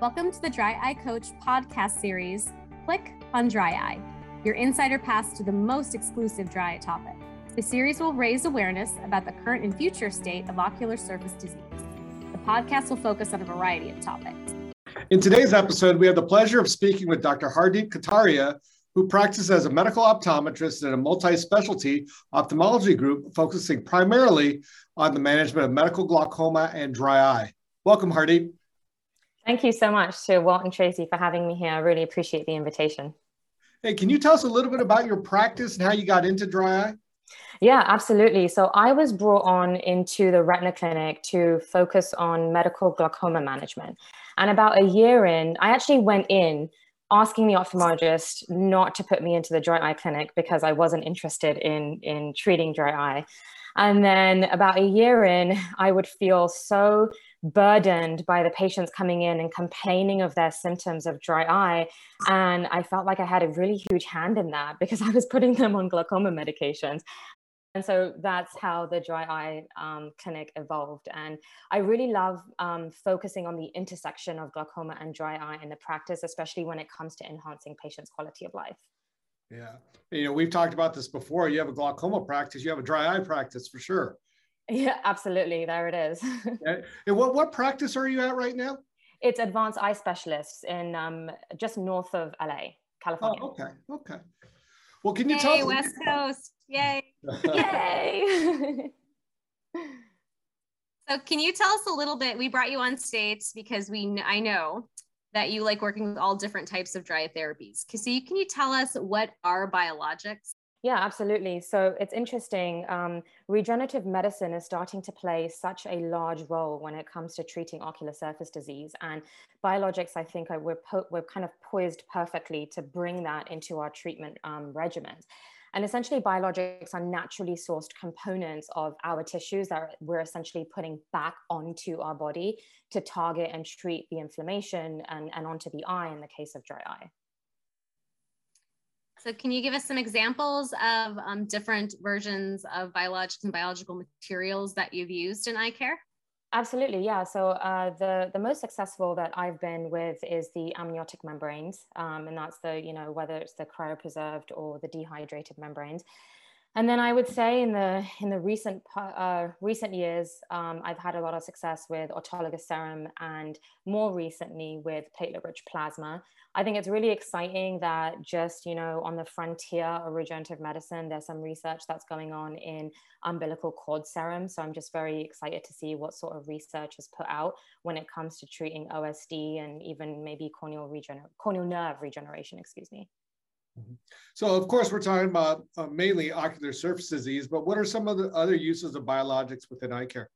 Welcome to the Dry Eye Coach podcast series, Click on Dry Eye, your insider pass to the most exclusive dry eye topic. The series will raise awareness about the current and future state of ocular surface disease. The podcast will focus on a variety of topics. In today's episode, we have the pleasure of speaking with Dr. Hardeep Kataria, who practices as a medical optometrist in a multi specialty ophthalmology group focusing primarily on the management of medical glaucoma and dry eye. Welcome, Hardeep. Thank you so much to Walt and Tracy for having me here. I really appreciate the invitation. Hey, can you tell us a little bit about your practice and how you got into dry eye? Yeah, absolutely. So I was brought on into the retina clinic to focus on medical glaucoma management. And about a year in, I actually went in asking the ophthalmologist not to put me into the dry eye clinic because I wasn't interested in, in treating dry eye. And then about a year in, I would feel so burdened by the patients coming in and complaining of their symptoms of dry eye. And I felt like I had a really huge hand in that because I was putting them on glaucoma medications. And so that's how the dry eye um, clinic evolved. And I really love um, focusing on the intersection of glaucoma and dry eye in the practice, especially when it comes to enhancing patients' quality of life. Yeah. You know, we've talked about this before. You have a glaucoma practice, you have a dry eye practice for sure. Yeah, absolutely. There it is. and what, what practice are you at right now? It's advanced eye specialists in um, just north of LA, California. Oh, okay. Okay. Well, can you Yay, tell West Coast. Yay. Yay. so can you tell us a little bit? We brought you on stage because we I know that you like working with all different types of dry therapies. So can you tell us what are biologics? Yeah, absolutely. So it's interesting. Um, regenerative medicine is starting to play such a large role when it comes to treating ocular surface disease. And biologics, I think, are, we're, po- we're kind of poised perfectly to bring that into our treatment um, regimens. And essentially, biologics are naturally sourced components of our tissues that we're essentially putting back onto our body to target and treat the inflammation and, and onto the eye in the case of dry eye. So can you give us some examples of um, different versions of biologics and biological materials that you've used in eye care? Absolutely, yeah. So uh, the the most successful that I've been with is the amniotic membranes, um, and that's the you know whether it's the cryopreserved or the dehydrated membranes. And then I would say in the in the recent uh, recent years, um, I've had a lot of success with autologous serum, and more recently with platelet-rich plasma. I think it's really exciting that just you know on the frontier of regenerative medicine, there's some research that's going on in umbilical cord serum. So I'm just very excited to see what sort of research is put out when it comes to treating OSD and even maybe corneal regener- corneal nerve regeneration. Excuse me. Mm-hmm. So, of course, we're talking about uh, mainly ocular surface disease, but what are some of the other uses of biologics within eye care?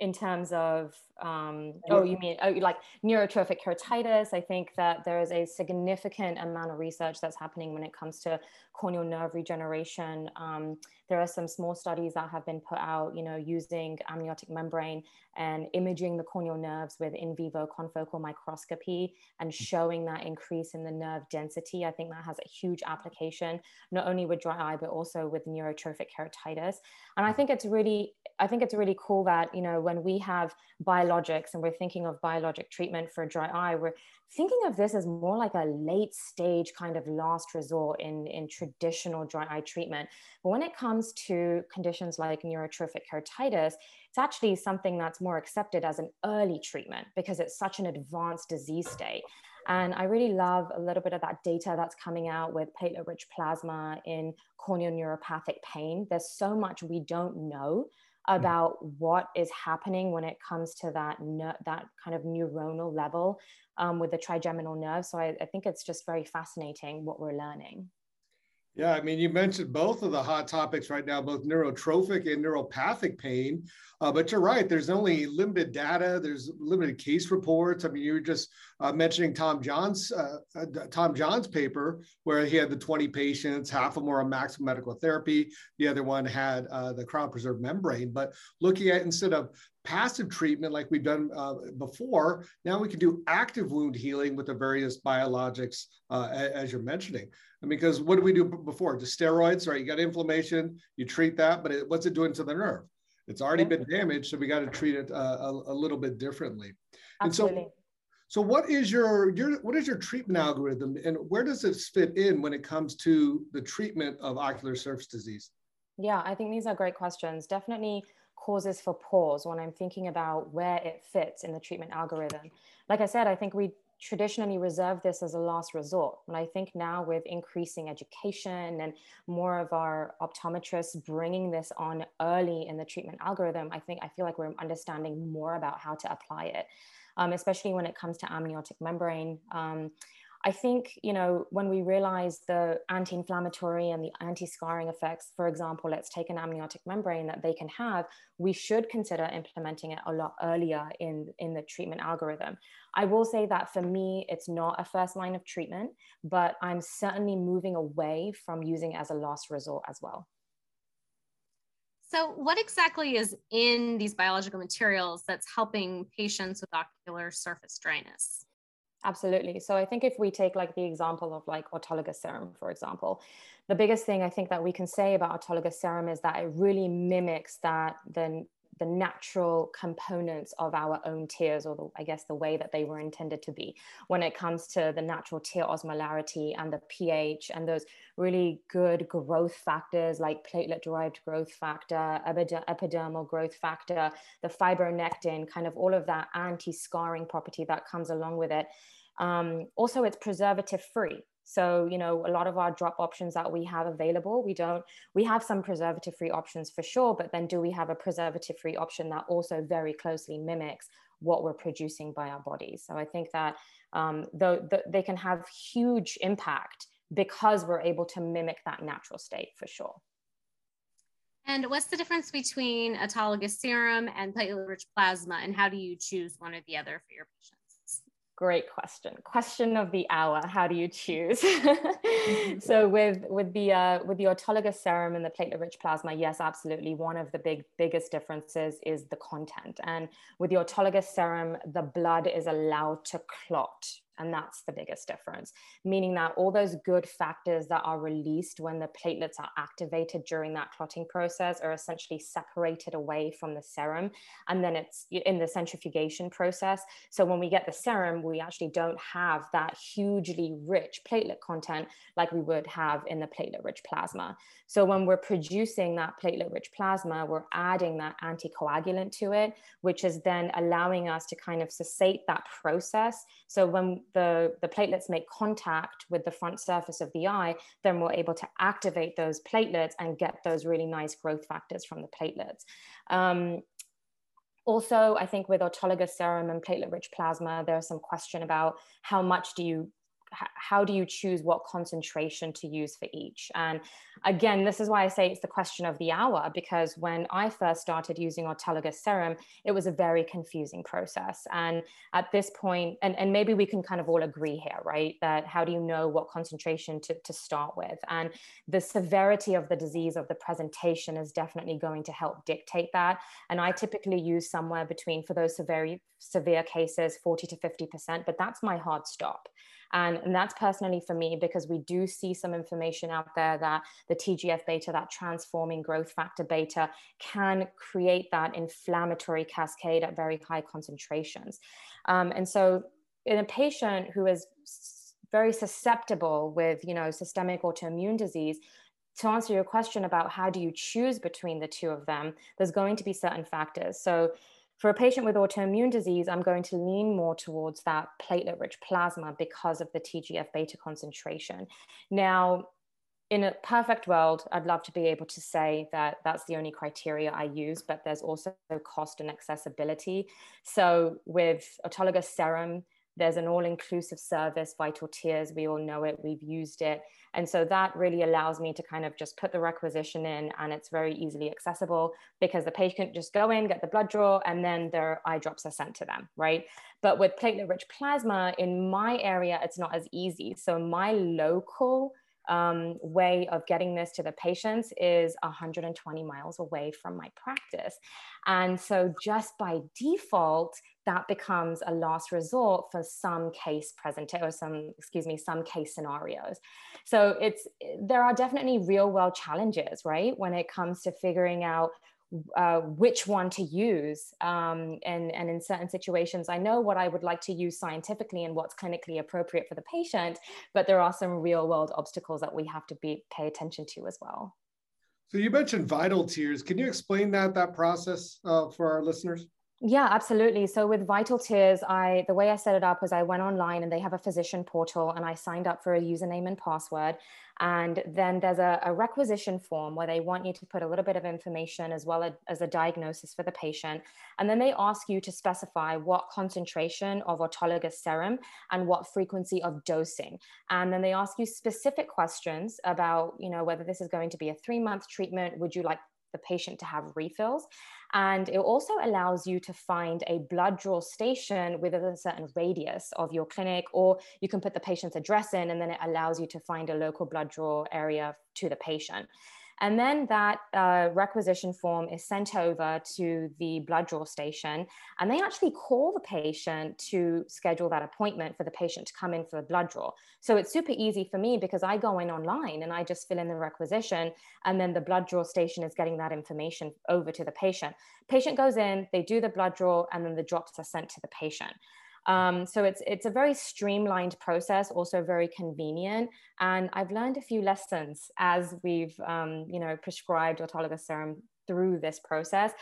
in terms of um, oh you mean oh, like neurotrophic keratitis i think that there is a significant amount of research that's happening when it comes to corneal nerve regeneration. Um, there are some small studies that have been put out you know using amniotic membrane and imaging the corneal nerves with in vivo confocal microscopy and mm. showing that increase in the nerve density. I think that has a huge application not only with dry eye but also with neurotrophic keratitis. And i think it's really i think it's really cool that you know when we have biologics and we're thinking of biologic treatment for dry eye, we're thinking of this as more like a late stage kind of last resort in, in traditional dry eye treatment. But when it comes to conditions like neurotrophic keratitis, it's actually something that's more accepted as an early treatment because it's such an advanced disease state. And I really love a little bit of that data that's coming out with platelet rich plasma in corneal neuropathic pain. There's so much we don't know. About what is happening when it comes to that that kind of neuronal level um, with the trigeminal nerve. So I, I think it's just very fascinating what we're learning. Yeah, I mean, you mentioned both of the hot topics right now, both neurotrophic and neuropathic pain. Uh, but you're right, there's only limited data, there's limited case reports. I mean, you were just uh, mentioning Tom John's uh, uh Tom John's paper where he had the 20 patients, half of them were on maximum medical therapy, the other one had uh, the cryopreserved membrane. But looking at instead of passive treatment like we've done uh, before, now we can do active wound healing with the various biologics as you're mentioning because what did we do before? Just steroids, right? You got inflammation, you treat that, but it, what's it doing to the nerve? It's already been damaged, so we got to treat it uh, a, a, little bit differently. Absolutely. And so, So what is your, your what is your treatment algorithm and where does it fit in when it comes to the treatment of ocular surface disease? Yeah, I think these are great questions. Definitely causes for pause when I'm thinking about where it fits in the treatment algorithm. Like I said, I think we traditionally reserve this as a last resort. And I think now with increasing education and more of our optometrists bringing this on early in the treatment algorithm, I think I feel like we're understanding more about how to apply it, um, especially when it comes to amniotic membrane. Um, I think, you know, when we realize the anti-inflammatory and the anti-scarring effects, for example, let's take an amniotic membrane that they can have, we should consider implementing it a lot earlier in, in the treatment algorithm. I will say that for me, it's not a first line of treatment, but I'm certainly moving away from using it as a last resort as well. So, what exactly is in these biological materials that's helping patients with ocular surface dryness? Absolutely. So I think if we take like the example of like autologous serum, for example, the biggest thing I think that we can say about autologous serum is that it really mimics that the the natural components of our own tears, or the, I guess the way that they were intended to be when it comes to the natural tear osmolarity and the pH and those really good growth factors like platelet derived growth factor, epidermal growth factor, the fibronectin, kind of all of that anti scarring property that comes along with it. Um, also, it's preservative free. So, you know, a lot of our drop options that we have available, we don't, we have some preservative free options for sure, but then do we have a preservative free option that also very closely mimics what we're producing by our bodies? So I think that um, though the, they can have huge impact because we're able to mimic that natural state for sure. And what's the difference between autologous serum and platelet rich plasma, and how do you choose one or the other for your patients? Great question. Question of the hour. How do you choose? Mm-hmm. so with with the uh, with the autologous serum and the platelet-rich plasma, yes, absolutely. One of the big biggest differences is the content. And with the autologous serum, the blood is allowed to clot and that's the biggest difference, meaning that all those good factors that are released when the platelets are activated during that clotting process are essentially separated away from the serum. And then it's in the centrifugation process. So when we get the serum, we actually don't have that hugely rich platelet content like we would have in the platelet rich plasma. So when we're producing that platelet rich plasma, we're adding that anticoagulant to it, which is then allowing us to kind of cessate that process. So when the, the platelets make contact with the front surface of the eye, then we're able to activate those platelets and get those really nice growth factors from the platelets. Um, also, I think with autologous serum and platelet-rich plasma, there's some question about how much do you how do you choose what concentration to use for each? And again, this is why I say it's the question of the hour, because when I first started using autologous serum, it was a very confusing process. And at this point, and, and maybe we can kind of all agree here, right? That how do you know what concentration to, to start with? And the severity of the disease of the presentation is definitely going to help dictate that. And I typically use somewhere between, for those severe, severe cases, 40 to 50%, but that's my hard stop. And, and that's personally for me because we do see some information out there that the TGF beta, that transforming growth factor beta, can create that inflammatory cascade at very high concentrations. Um, and so, in a patient who is very susceptible with you know systemic autoimmune disease to answer your question about how do you choose between the two of them there's going to be certain factors so for a patient with autoimmune disease, I'm going to lean more towards that platelet rich plasma because of the TGF beta concentration. Now, in a perfect world, I'd love to be able to say that that's the only criteria I use, but there's also cost and accessibility. So with autologous serum, there's an all inclusive service, Vital Tears. We all know it, we've used it. And so that really allows me to kind of just put the requisition in and it's very easily accessible because the patient just go in, get the blood draw, and then their eye drops are sent to them, right? But with platelet rich plasma, in my area, it's not as easy. So my local um, way of getting this to the patients is 120 miles away from my practice. And so just by default, that becomes a last resort for some case presentation or some, excuse me, some case scenarios. So it's, there are definitely real world challenges, right? When it comes to figuring out uh, which one to use. Um, and, and in certain situations, I know what I would like to use scientifically and what's clinically appropriate for the patient, but there are some real world obstacles that we have to be pay attention to as well. So you mentioned vital tears. Can you explain that that process uh, for our listeners? Yeah, absolutely. So with Vital Tears, I the way I set it up was I went online and they have a physician portal and I signed up for a username and password. And then there's a, a requisition form where they want you to put a little bit of information as well as a diagnosis for the patient. And then they ask you to specify what concentration of autologous serum and what frequency of dosing. And then they ask you specific questions about, you know, whether this is going to be a three month treatment. Would you like the patient to have refills. And it also allows you to find a blood draw station within a certain radius of your clinic, or you can put the patient's address in, and then it allows you to find a local blood draw area to the patient. And then that uh, requisition form is sent over to the blood draw station, and they actually call the patient to schedule that appointment for the patient to come in for the blood draw. So it's super easy for me because I go in online and I just fill in the requisition, and then the blood draw station is getting that information over to the patient. Patient goes in, they do the blood draw, and then the drops are sent to the patient. Um, so it's it's a very streamlined process, also very convenient. And I've learned a few lessons as we've um, you know prescribed autologous serum through this process.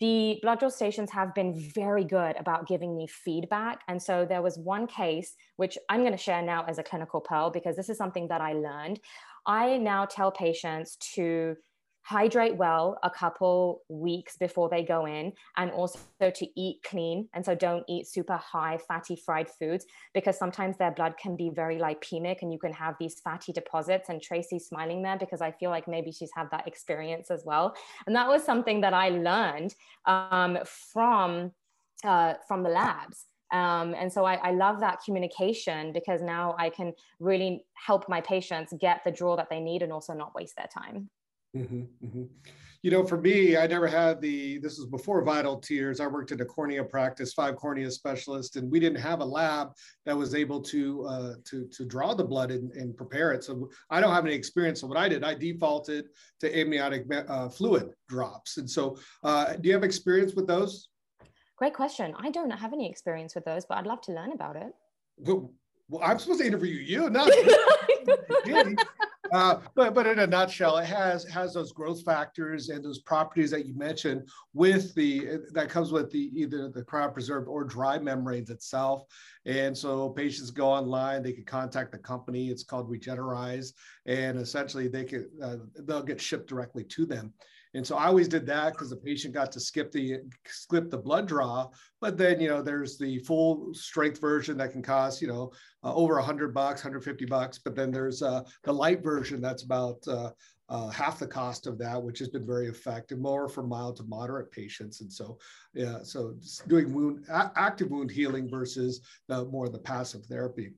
The blood draw stations have been very good about giving me feedback. And so there was one case, which I'm going to share now as a clinical pearl, because this is something that I learned. I now tell patients to hydrate well a couple weeks before they go in and also to eat clean. And so don't eat super high fatty fried foods because sometimes their blood can be very lipemic and you can have these fatty deposits and tracy's smiling there because i feel like maybe she's had that experience as well. And that was something that i learned um, from uh, from the labs. Um, and so I, I, love that communication because now I can really help my patients get the draw that they need and also not waste their time. Mm-hmm, mm-hmm. You know, for me, I never had the, this was before Vital Tears. I worked at a cornea practice, five cornea specialists, and we didn't have a lab that was able to, uh, to, to draw the blood and, and, prepare it. So I don't have any experience. So what I did, I defaulted to amniotic uh, fluid drops. And so uh, do you have experience with those? Great question. I don't have any experience with those, but I'd love to learn about it. Well, I'm supposed to interview you, not uh, but but in a nutshell, it has has those growth factors and those properties that you mentioned with the that comes with the either the cryopreserved or dry membranes itself. And so patients go online, they can contact the company. It's called Regener-Eyes, and essentially they can uh, they'll get shipped directly to them. And so I always did that because the patient got to skip the skip the blood draw. But then you know there's the full strength version that can cost you know uh, over a hundred bucks, 150 bucks. But then there's uh, the light version that's about uh, uh, half the cost of that, which has been very effective, more for mild to moderate patients. And so, yeah, so doing wound active wound healing versus the more the passive therapy.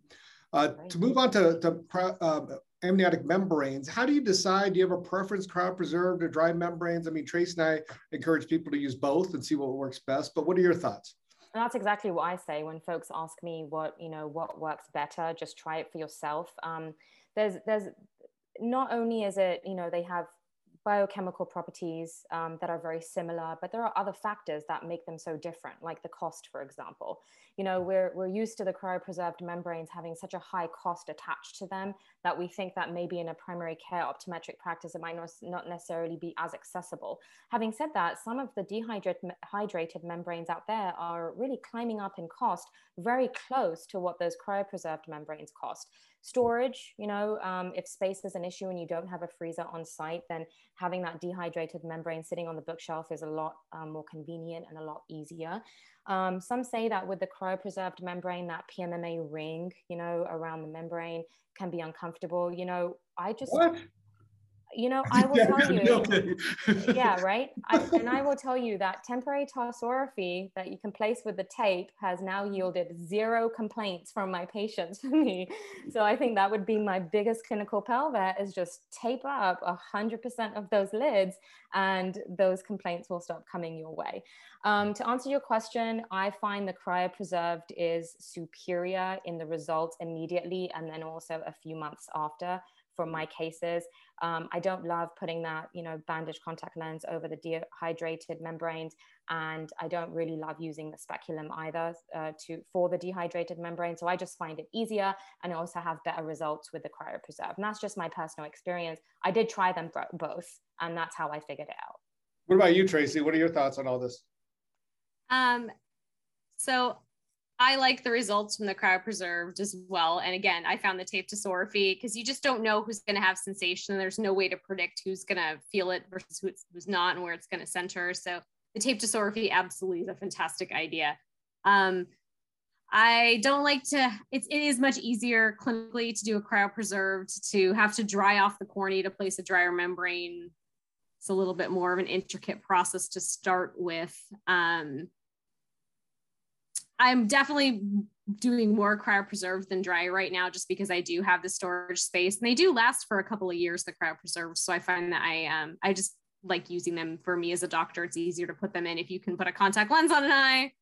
Uh, to move on to, to uh, amniotic membranes. How do you decide? Do you have a preference, cryopreserved or dry membranes? I mean, Trace and I encourage people to use both and see what works best. But what are your thoughts? And that's exactly what I say when folks ask me what you know what works better. Just try it for yourself. Um, there's there's not only is it you know they have biochemical properties um, that are very similar, but there are other factors that make them so different, like the cost, for example. You know, we're, we're used to the cryopreserved membranes having such a high cost attached to them that we think that maybe in a primary care optometric practice, it might not necessarily be as accessible. Having said that, some of the dehydrated membranes out there are really climbing up in cost very close to what those cryopreserved membranes cost storage you know um, if space is an issue and you don't have a freezer on site then having that dehydrated membrane sitting on the bookshelf is a lot um, more convenient and a lot easier um, some say that with the cryopreserved membrane that pmma ring you know around the membrane can be uncomfortable you know i just what? You know, I will tell you, yeah, right. I, and I will tell you that temporary tarsorrhaphy that you can place with the tape has now yielded zero complaints from my patients for me. So I think that would be my biggest clinical pelvet is just tape up a hundred percent of those lids and those complaints will stop coming your way. Um, to answer your question, I find the cryopreserved is superior in the results immediately and then also a few months after for my cases. Um, I don't love putting that, you know, bandage contact lens over the dehydrated membranes, and I don't really love using the speculum either uh, to for the dehydrated membrane. So I just find it easier, and I also have better results with the cryopreserve. And that's just my personal experience. I did try them both, and that's how I figured it out. What about you, Tracy? What are your thoughts on all this? Um, so I like the results from the cryopreserved as well. And again, I found the tape psorrhaphy because you just don't know who's going to have sensation. There's no way to predict who's going to feel it versus who's, who's not and where it's going to center. So the tape psorrhaphy absolutely is a fantastic idea. Um, I don't like to, it's, it is much easier clinically to do a cryopreserved, to have to dry off the cornea to place a dryer membrane. It's a little bit more of an intricate process to start with. Um, I'm definitely doing more cryopreserved than dry right now just because I do have the storage space and they do last for a couple of years the cryopreserved so I find that I um I just like using them for me as a doctor. It's easier to put them in if you can put a contact lens on an eye.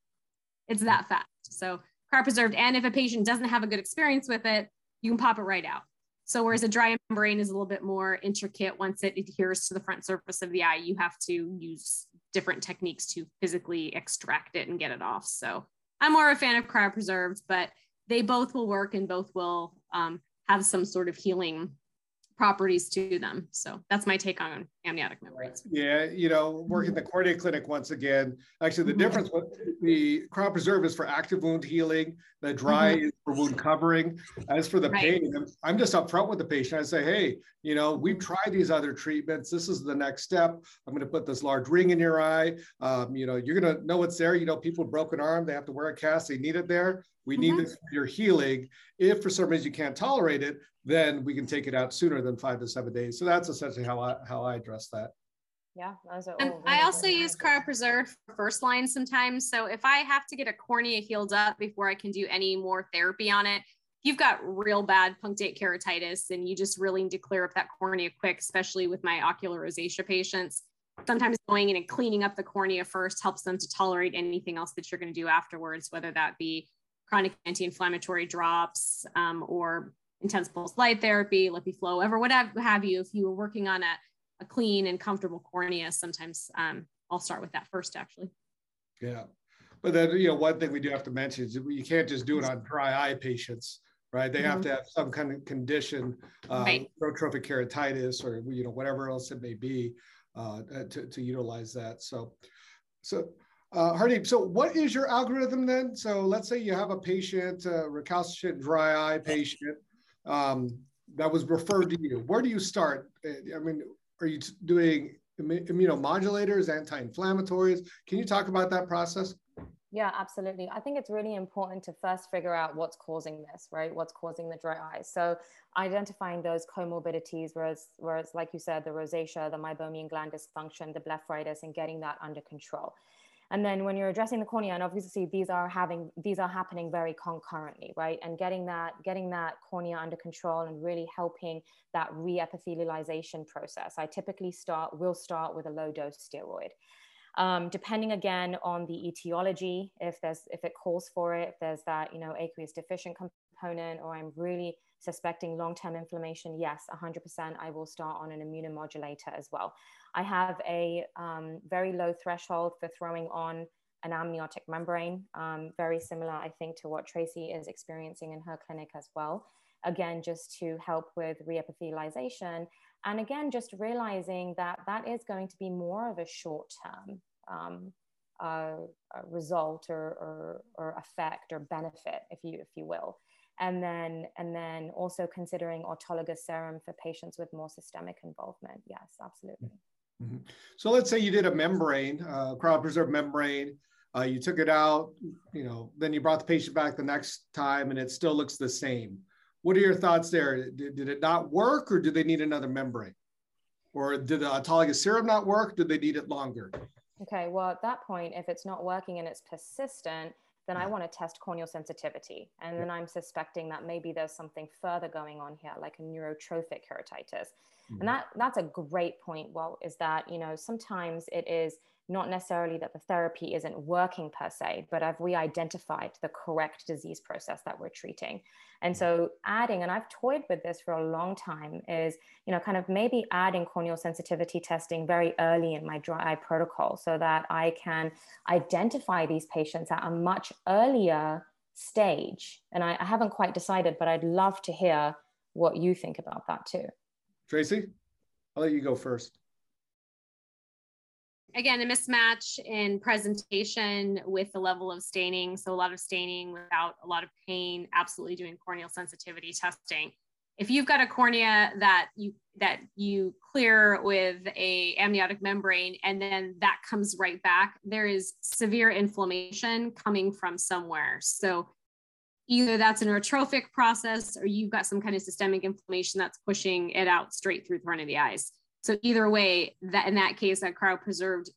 It's that fast. So cryopreserved and if a patient doesn't have a good experience with it you can pop it right out. So whereas a dry membrane is a little bit more intricate once it adheres to the front surface of the eye you have to use different techniques to physically extract it and get it off. So I'm more a fan of cryopreserved, but they both will work and both will um, have some sort of healing properties to them. So that's my take on amniotic membranes. Yeah, you know, working the cornea clinic once again. Actually, the mm-hmm. difference with the cryopreserve is for active wound healing. The dry mm-hmm. is for wound covering. As for the right. pain, I'm just upfront with the patient. I say, hey, you know, we've tried these other treatments. This is the next step. I'm going to put this large ring in your eye. Um, you know, you're going to know it's there. You know, people broken arm, they have to wear a cast. They need it there. We need mm-hmm. this for your healing. If for some reason you can't tolerate it, then we can take it out sooner than five to seven days. So that's essentially how I how I address that. Yeah, those are. I also use cryopreserve for first line sometimes. So if I have to get a cornea healed up before I can do any more therapy on it, if you've got real bad punctate keratitis and you just really need to clear up that cornea quick, especially with my ocular rosacea patients, sometimes going in and cleaning up the cornea first helps them to tolerate anything else that you're going to do afterwards, whether that be chronic anti-inflammatory drops um, or intense pulse light therapy, LipiFlow, ever whatever have you. If you were working on a, a clean and comfortable cornea, sometimes um, I'll start with that first, actually. Yeah, but then you know one thing we do have to mention is you can't just do it on dry eye patients, right? They mm-hmm. have to have some kind of condition, uh, right. keratitis, or you know whatever else it may be, uh, to to utilize that. So, so. Uh, Hardeep, so what is your algorithm then? So let's say you have a patient, a recalcitrant dry eye patient, um, that was referred to you. Where do you start? I mean, are you doing immunomodulators, anti-inflammatories? Can you talk about that process? Yeah, absolutely. I think it's really important to first figure out what's causing this, right? What's causing the dry eye. So identifying those comorbidities, whereas, whereas like you said, the rosacea, the meibomian gland dysfunction, the blepharitis, and getting that under control. And then when you're addressing the cornea, and obviously these are having these are happening very concurrently, right? And getting that getting that cornea under control and really helping that reepithelialization process. I typically start will start with a low dose steroid. Um, depending again on the etiology, if there's if it calls for it, if there's that you know aqueous deficient component, or I'm really suspecting long-term inflammation, yes, 100%, I will start on an immunomodulator as well. I have a um, very low threshold for throwing on an amniotic membrane, um, very similar, I think, to what Tracy is experiencing in her clinic as well. Again, just to help with reepithelialization. And again, just realizing that that is going to be more of a short term um, uh, result or, or, or effect or benefit, if you, if you will and then and then also considering autologous serum for patients with more systemic involvement. Yes absolutely. Mm-hmm. so let's say you did a membrane uh, cryopreserved membrane uh, you took it out you know then you brought the patient back the next time and it still looks the same. What are your thoughts there? Did, did it not work or do they need another membrane? Or did the autologous serum not work? Did they need it longer? Okay well at that point if it's not working and it's persistent then I want to test corneal sensitivity. And then I'm suspecting that maybe there's something further going on here, like a neurotrophic keratitis. Mm-hmm. And that that's a great point. Well, is that, you know, sometimes it is not necessarily that the therapy isn't working per se, but have we identified the correct disease process that we're treating? And mm. so adding, and I've toyed with this for a long time, is you know kind of maybe adding corneal sensitivity testing very early in my dry eye protocol so that I can identify these patients at a much earlier stage. And I, I haven't quite decided, but I'd love to hear what you think about that too. Tracy, I'll let you go first again, a mismatch in presentation with the level of staining. So a lot of staining without a lot of pain, absolutely doing corneal sensitivity testing. If you've got a cornea that you that you clear with a amniotic membrane and then that comes right back, there is severe inflammation coming from somewhere. So either that's a neurotrophic process or you've got some kind of systemic inflammation that's pushing it out straight through the front of the eyes. So either way, that in that case, that cryopreserved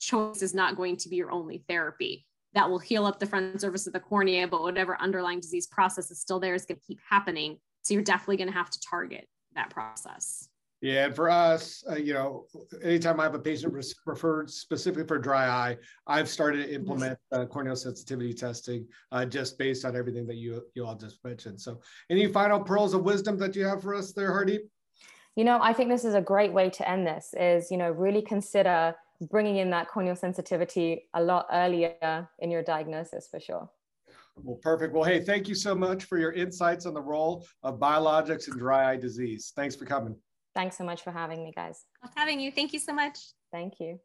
choice is not going to be your only therapy. That will heal up the front surface of the cornea, but whatever underlying disease process is still there is going to keep happening. So you're definitely going to have to target that process. Yeah, and for us, uh, you know, anytime I have a patient referred specifically for dry eye, I've started to implement uh, corneal sensitivity testing uh, just based on everything that you you all just mentioned. So, any final pearls of wisdom that you have for us there, Hardeep? You know i think this is a great way to end this is you know really consider bringing in that corneal sensitivity a lot earlier in your diagnosis for sure. Well perfect. Well hey thank you so much for your insights on the role of biologics in dry eye disease. Thanks for coming. Thanks so much for having me guys. Love having you. Thank you so much. Thank you